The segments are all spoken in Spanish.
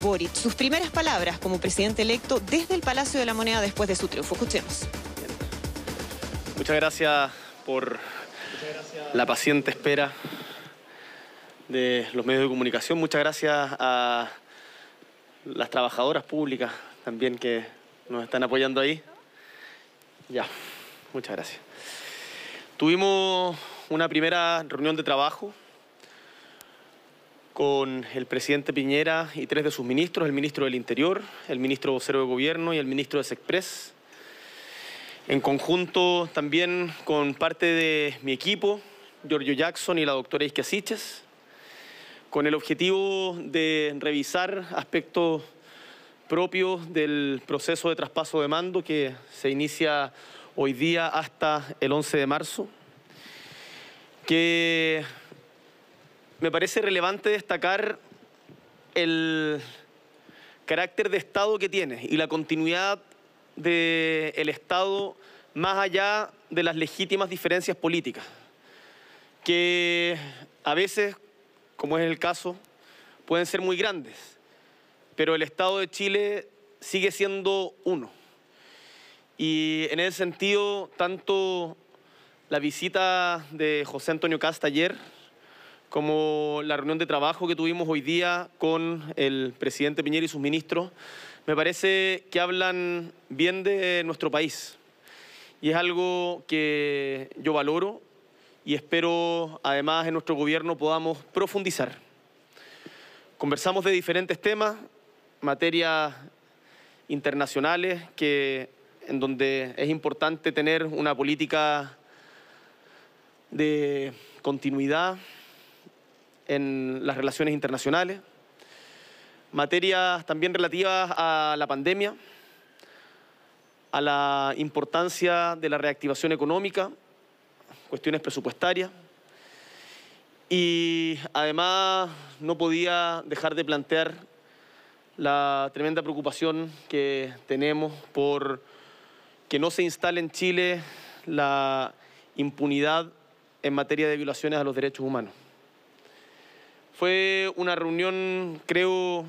Boric, sus primeras palabras como presidente electo desde el Palacio de la Moneda después de su triunfo. Escuchemos. Muchas gracias por la paciente espera de los medios de comunicación. Muchas gracias a las trabajadoras públicas también que nos están apoyando ahí. Ya, muchas gracias. Tuvimos una primera reunión de trabajo con el presidente Piñera y tres de sus ministros, el ministro del Interior, el ministro vocero de Gobierno y el ministro de Sexpress. En conjunto también con parte de mi equipo, Giorgio Jackson y la doctora Isquia Siches, con el objetivo de revisar aspectos propios del proceso de traspaso de mando que se inicia hoy día hasta el 11 de marzo, que me parece relevante destacar el carácter de Estado que tiene y la continuidad del Estado más allá de las legítimas diferencias políticas, que a veces, como es el caso, pueden ser muy grandes, pero el Estado de Chile sigue siendo uno. Y en ese sentido, tanto la visita de José Antonio Casta ayer, como la reunión de trabajo que tuvimos hoy día con el presidente Piñera y sus ministros, me parece que hablan bien de nuestro país. Y es algo que yo valoro y espero además en nuestro gobierno podamos profundizar. Conversamos de diferentes temas, materias internacionales, que, en donde es importante tener una política de continuidad en las relaciones internacionales, materias también relativas a la pandemia, a la importancia de la reactivación económica, cuestiones presupuestarias, y además no podía dejar de plantear la tremenda preocupación que tenemos por que no se instale en Chile la impunidad en materia de violaciones a los derechos humanos. Fue una reunión, creo,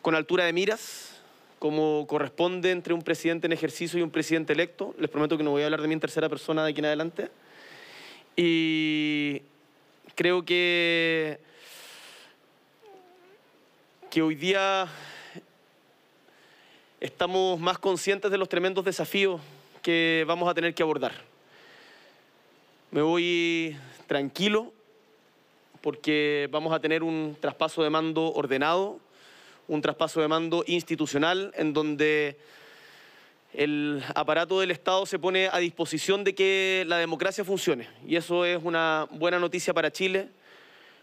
con altura de miras, como corresponde entre un presidente en ejercicio y un presidente electo. Les prometo que no voy a hablar de mí en tercera persona de aquí en adelante. Y creo que, que hoy día estamos más conscientes de los tremendos desafíos que vamos a tener que abordar. Me voy tranquilo porque vamos a tener un traspaso de mando ordenado, un traspaso de mando institucional en donde el aparato del Estado se pone a disposición de que la democracia funcione. Y eso es una buena noticia para Chile,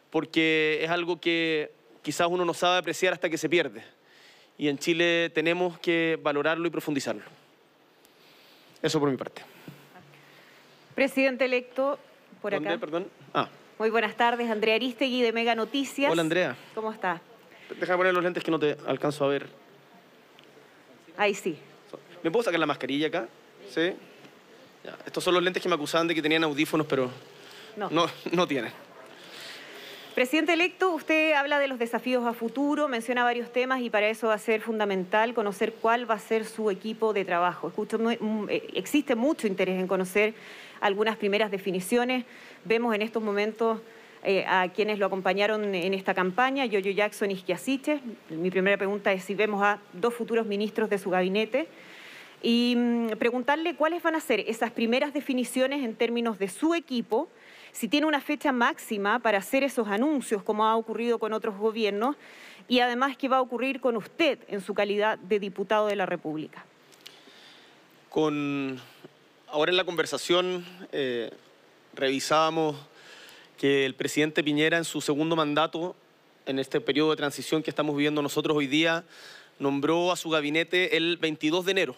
porque es algo que quizás uno no sabe apreciar hasta que se pierde. Y en Chile tenemos que valorarlo y profundizarlo. Eso por mi parte. Presidente electo, por ¿Dónde, acá. perdón? Ah. Muy buenas tardes, Andrea Aristegui de Mega Noticias. Hola, Andrea. ¿Cómo está? Déjame poner los lentes que no te alcanzo a ver. Ahí sí. ¿Me puedo sacar la mascarilla acá? ¿Sí? Ya. Estos son los lentes que me acusaban de que tenían audífonos, pero No. no, no tienen. Presidente electo, usted habla de los desafíos a futuro, menciona varios temas y para eso va a ser fundamental conocer cuál va a ser su equipo de trabajo. Mm, eh, existe mucho interés en conocer algunas primeras definiciones. Vemos en estos momentos eh, a quienes lo acompañaron en esta campaña, Yoyo Jackson y Isquiasiche. Mi primera pregunta es si vemos a dos futuros ministros de su gabinete y mm, preguntarle cuáles van a ser esas primeras definiciones en términos de su equipo, si tiene una fecha máxima para hacer esos anuncios, como ha ocurrido con otros gobiernos, y además qué va a ocurrir con usted en su calidad de diputado de la República. Ahora en la conversación eh, revisábamos que el presidente Piñera en su segundo mandato, en este periodo de transición que estamos viviendo nosotros hoy día, nombró a su gabinete el 22 de enero,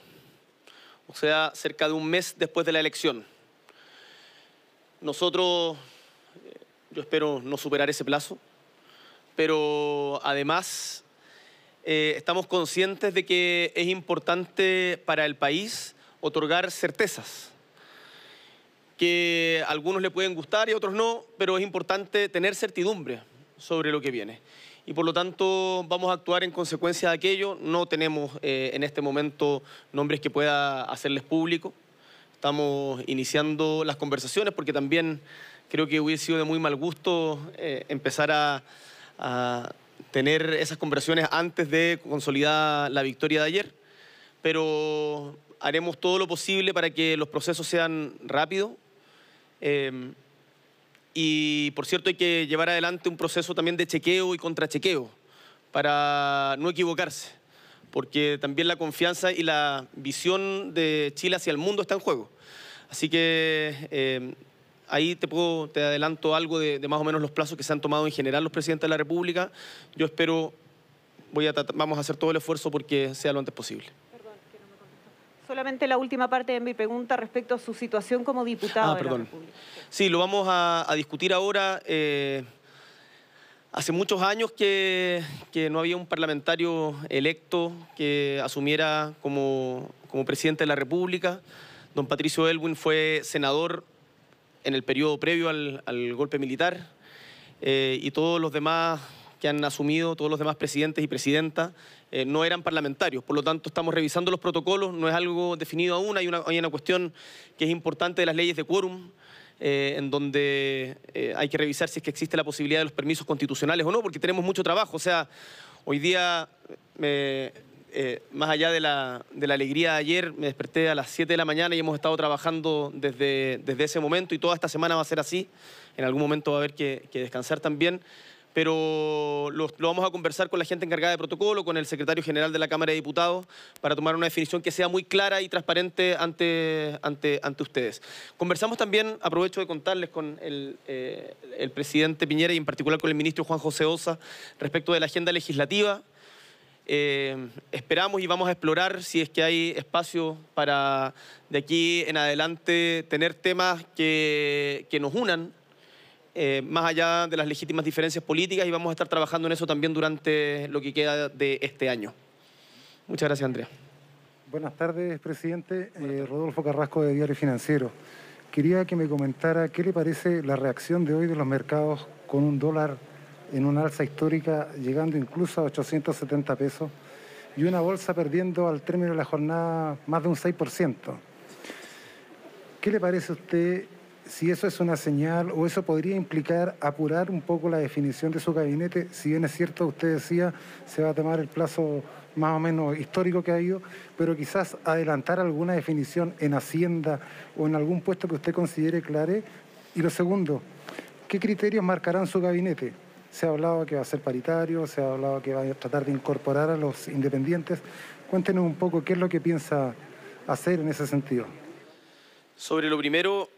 o sea, cerca de un mes después de la elección. Nosotros, eh, yo espero no superar ese plazo, pero además eh, estamos conscientes de que es importante para el país otorgar certezas, que a algunos le pueden gustar y a otros no, pero es importante tener certidumbre sobre lo que viene. y por lo tanto vamos a actuar en consecuencia de aquello. No tenemos eh, en este momento nombres que pueda hacerles público. Estamos iniciando las conversaciones porque también creo que hubiese sido de muy mal gusto eh, empezar a, tener esas conversaciones antes de consolidar la victoria de ayer. Pero haremos todo lo posible para que los procesos sean rápidos. Eh, y por cierto hay que llevar adelante un proceso también de chequeo y contrachequeo para no equivocarse, porque también la confianza y la visión de Chile hacia el mundo está en juego. Así que eh, ahí te, puedo, te adelanto algo de, de, más o menos los plazos que se han tomado en general los presidentes de la República. Yo espero, voy a vamos a hacer todo el esfuerzo porque sea lo antes posible. Solamente la última parte de mi pregunta respecto a su situación como diputado ah, de perdón. la República. Sí, lo vamos a, a discutir ahora. Eh, hace muchos años que, no había un parlamentario electo que asumiera como, como presidente de la República. Don Patricio Elwin fue senador en el periodo previo al, al golpe militar eh, y todos los demás que han asumido, todos los demás presidentes y presidentas, eh, no eran parlamentarios. Por lo tanto, estamos revisando los protocolos, no es algo definido aún, hay una, hay una cuestión que es importante de las leyes de quórum, eh, en donde eh, hay que revisar si es que existe la posibilidad de los permisos constitucionales o no, porque tenemos mucho trabajo. O sea, hoy día, eh, más allá de la, de la, alegría de ayer, me desperté a las 7 de la mañana y hemos estado trabajando desde, desde ese momento y toda esta semana va a ser así. En algún momento va a haber que, que descansar también pero lo, vamos a conversar con la gente encargada de protocolo, con el secretario general de la Cámara de Diputados, para tomar una definición que sea muy clara y transparente ante, ante, ante ustedes. Conversamos también, aprovecho de contarles con el, eh, el presidente Piñera y en particular con el ministro Juan José Osa respecto de la agenda legislativa. Eh, esperamos y vamos a explorar si es que hay espacio para de aquí en adelante tener temas que, que nos unan eh, más allá de las legítimas diferencias políticas y vamos a estar trabajando en eso también durante lo que queda de este año. Muchas gracias, Andrea. Buenas tardes, presidente. Eh, Rodolfo Carrasco de Diario Financiero. Quería que me comentara qué le parece la reacción de hoy de los mercados con un dólar en una alza histórica llegando incluso a 870 pesos y una bolsa perdiendo al término de la jornada más de un 6%. ¿Qué le parece a usted si eso es una señal o eso podría implicar apurar un poco la definición de su gabinete, si bien es cierto, usted decía, se va a tomar el plazo más o menos histórico que ha ido, pero quizás adelantar alguna definición en Hacienda o en algún puesto que usted considere clave. Y lo segundo, ¿qué criterios marcarán su gabinete? Se ha hablado que va a ser paritario, se ha hablado que va a tratar de incorporar a los independientes. Cuéntenos un poco qué es lo que piensa hacer en ese sentido. Sobre lo primero,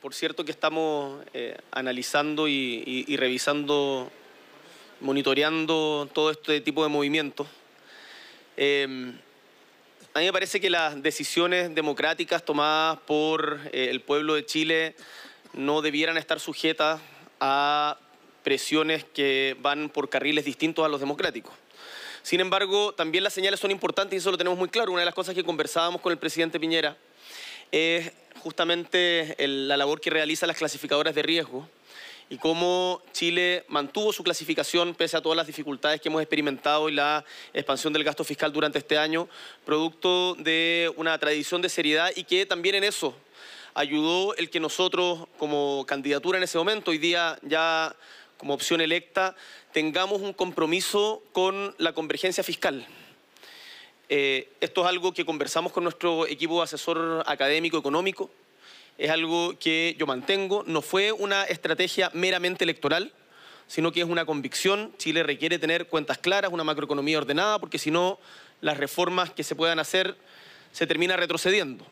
por cierto que estamos eh, analizando y, revisando, monitoreando todo este tipo de movimientos. Eh, a mí me parece que las decisiones democráticas tomadas por eh, el pueblo de Chile no debieran estar sujetas a presiones que van por carriles distintos a los democráticos. Sin embargo, también las señales son importantes y eso lo tenemos muy claro. Una de las cosas que conversábamos con el presidente Piñera es justamente el, la labor que realizan las clasificadoras de riesgo y cómo Chile mantuvo su clasificación pese a todas las dificultades que hemos experimentado y la expansión del gasto fiscal durante este año, producto de una tradición de seriedad y que también en eso ayudó el que nosotros como candidatura en ese momento, hoy día ya como opción electa, tengamos un compromiso con la convergencia fiscal. Eh, esto es algo que conversamos con nuestro equipo asesor académico económico, es algo que yo mantengo, no fue una estrategia meramente electoral, sino que es una convicción. Chile requiere tener cuentas claras, una macroeconomía ordenada, porque si no, las reformas que se puedan hacer se termina retrocediendo.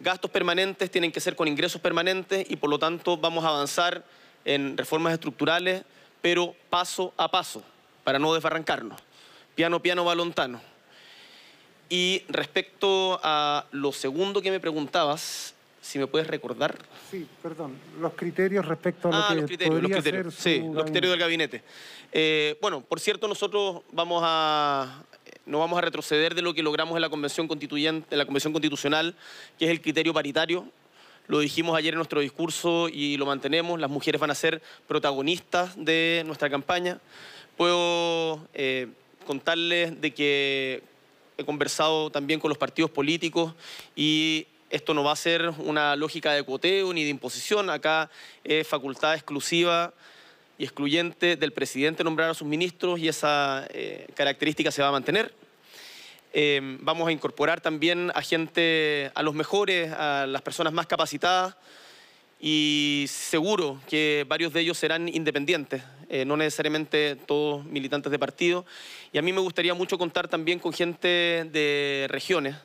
Gastos permanentes tienen que ser con ingresos permanentes y por lo tanto vamos a avanzar en reformas estructurales, pero paso a paso, para no desbarrancarnos. Piano, piano, balontano. Y respecto a lo segundo que me preguntabas, si me puedes recordar. Sí, perdón, los criterios respecto a lo ah, que los criterios, podría los criterios, ser sí, los criterios del gabinete. Eh, bueno, por cierto, nosotros vamos a no vamos a retroceder de lo que logramos en la convención constituyente, en la convención constitucional, que es el criterio paritario. Lo dijimos ayer en nuestro discurso y lo mantenemos. Las mujeres van a ser protagonistas de nuestra campaña Puedo eh, contarles de que he conversado también con los partidos políticos y esto no va a ser una lógica de cuoteo ni de imposición. Acá es facultad exclusiva y excluyente del presidente nombrar a sus ministros y esa eh, característica se va a mantener. Eh, vamos a incorporar también a gente, a los mejores, a las personas más capacitadas y seguro que varios de ellos serán independientes, eh, no necesariamente todos militantes de partido. Y a mí me gustaría mucho contar también con gente de regiones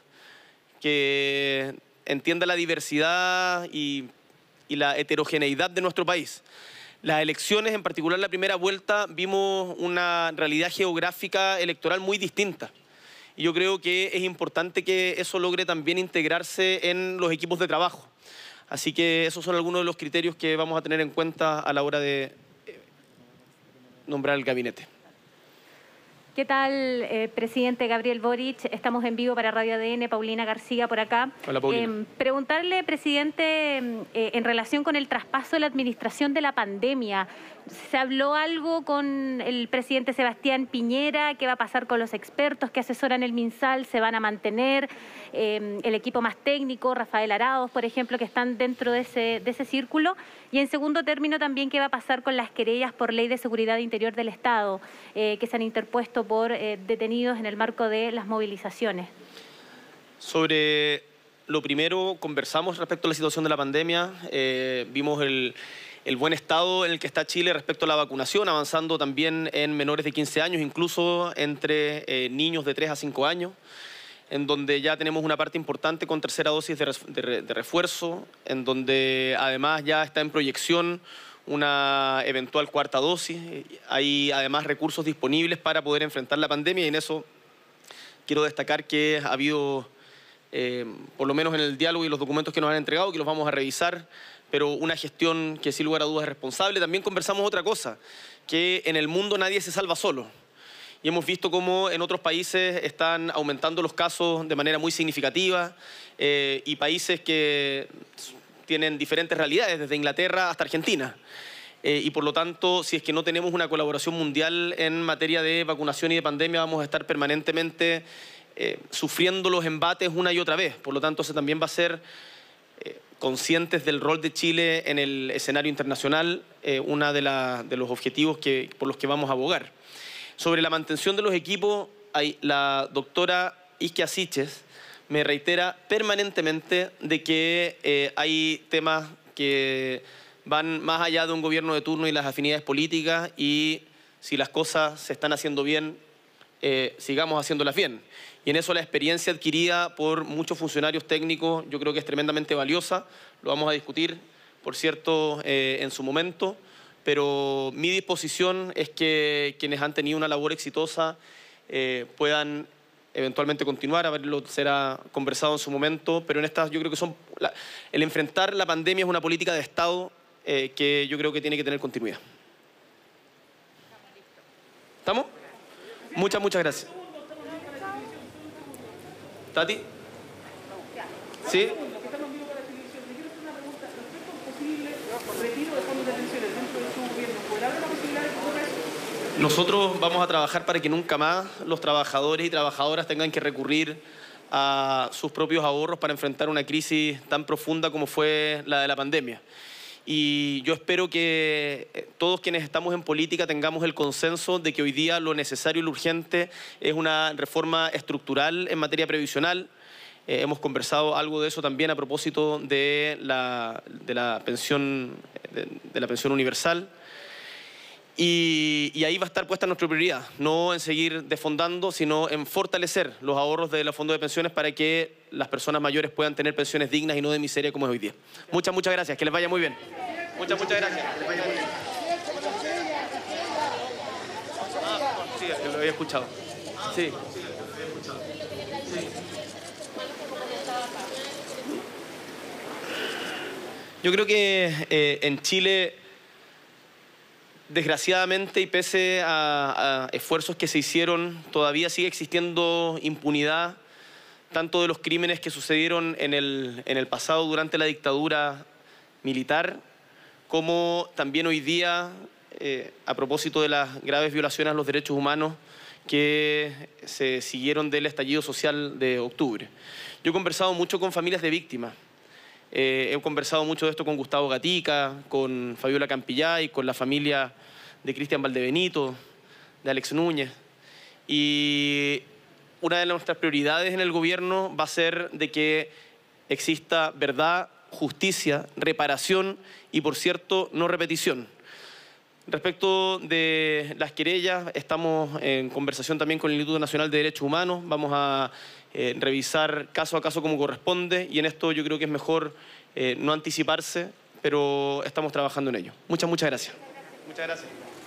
que entienda la diversidad y, y la heterogeneidad de nuestro país. Las elecciones, en particular la primera vuelta, vimos una realidad geográfica electoral muy distinta. Y yo creo que es importante que eso logre también integrarse en los equipos de trabajo. Así que esos son algunos de los criterios que vamos a tener en cuenta a la hora de eh, nombrar el gabinete. ¿Qué tal, eh, presidente Gabriel Boric? Estamos en vivo para Radio ADN, Paulina García por acá. Hola, Paulina. Em, preguntarle, presidente, em, eh, en relación con el traspaso de la administración de la pandemia, ¿se habló algo con el presidente Sebastián Piñera? ¿Qué va a pasar con los expertos que asesoran el MinSal? ¿Se van a mantener? Em, el equipo más técnico, Rafael Araos, por ejemplo, que están dentro de ese, de ese círculo. Y en segundo término también qué va a pasar con las querellas por ley de seguridad interior del Estado eh, que se han interpuesto por eh, detenidos en el marco de las movilizaciones. Sobre lo primero, conversamos respecto a la situación de la pandemia, eh, vimos el, el buen estado en el que está Chile respecto a la vacunación, avanzando también en menores de 15 años, incluso entre niños de 3 a 5 años en donde ya tenemos una parte importante con tercera dosis de, refuerzo, en donde además ya está en proyección una eventual cuarta dosis. Hay además recursos disponibles para poder enfrentar la pandemia y en eso quiero destacar que ha habido, eh, por lo menos en el diálogo y los documentos que nos han entregado, que los vamos a revisar, pero una gestión que sin lugar a dudas es responsable. También conversamos otra cosa, que en el mundo nadie se salva solo y hemos visto cómo en otros países están aumentando los casos de manera muy significativa eh, y países que tienen diferentes realidades, desde Inglaterra hasta Argentina. Eh, y por lo tanto, si es que no tenemos una colaboración mundial en materia de vacunación y de pandemia, vamos a estar permanentemente eh, sufriendo los embates una y otra vez. Por lo tanto, se también va a ser conscientes del rol de Chile en el escenario internacional, uno de, de, los objetivos que, por los que vamos a abogar. Sobre la mantención de los equipos, la doctora Isquia Siches me reitera permanentemente de que eh, hay temas que van más allá de un gobierno de turno y las afinidades políticas y si las cosas se están haciendo bien, eh, sigamos haciéndolas bien. Y en eso la experiencia adquirida por muchos funcionarios técnicos yo creo que es tremendamente valiosa. Lo vamos a discutir, por cierto, eh, en su momento pero mi disposición es que quienes han tenido una labor exitosa puedan eventualmente continuar, a verlo será conversado en su momento, pero en estas yo creo que son... el enfrentar la pandemia es una política de Estado eh, que yo creo que tiene que tener continuidad. ¿Estamos? Muchas, muchas gracias. ¿Tati? ¿Sí? Nosotros vamos a trabajar para que nunca más los trabajadores y trabajadoras tengan que recurrir a sus propios ahorros para enfrentar una crisis tan profunda como fue la de la pandemia. Y yo espero que eh, todos quienes estamos en política tengamos el consenso de que hoy día lo necesario y lo urgente es una reforma estructural en materia previsional. Eh, hemos conversado algo de eso también a propósito de la, de la pensión, de la pensión universal. Y, ahí va a estar puesta nuestra prioridad, no en seguir desfondando, sino en fortalecer los ahorros de los fondos de pensiones para que las personas mayores puedan tener pensiones dignas y no de miseria como es hoy día. Muchas, muchas gracias, que les vaya muy bien. Muchas, muchas gracias. Que les vaya muy bien. sí, lo había escuchado. Sí. Yo creo que eh, en Chile desgraciadamente y pese a, esfuerzos que se hicieron, todavía sigue existiendo impunidad, tanto de los crímenes que sucedieron en el, en el pasado durante la dictadura militar, como también hoy día eh, a propósito de las graves violaciones a los derechos humanos que se siguieron del estallido social de octubre. Yo he conversado mucho con familias de víctimas. Eh, he conversado mucho de esto con Gustavo Gatica, con Fabiola Campillay, con la familia de Cristian Valdebenito, de Alex Núñez. Y una de nuestras prioridades en el gobierno va a ser de que exista verdad, justicia, reparación y, por cierto, no repetición. Respecto de las querellas, estamos en conversación también con el Instituto Nacional de Derechos Humanos. Vamos a eh, revisar caso a caso como corresponde y en esto yo creo que es mejor eh, no anticiparse, pero estamos trabajando en ello. Muchas, muchas gracias. Muchas gracias.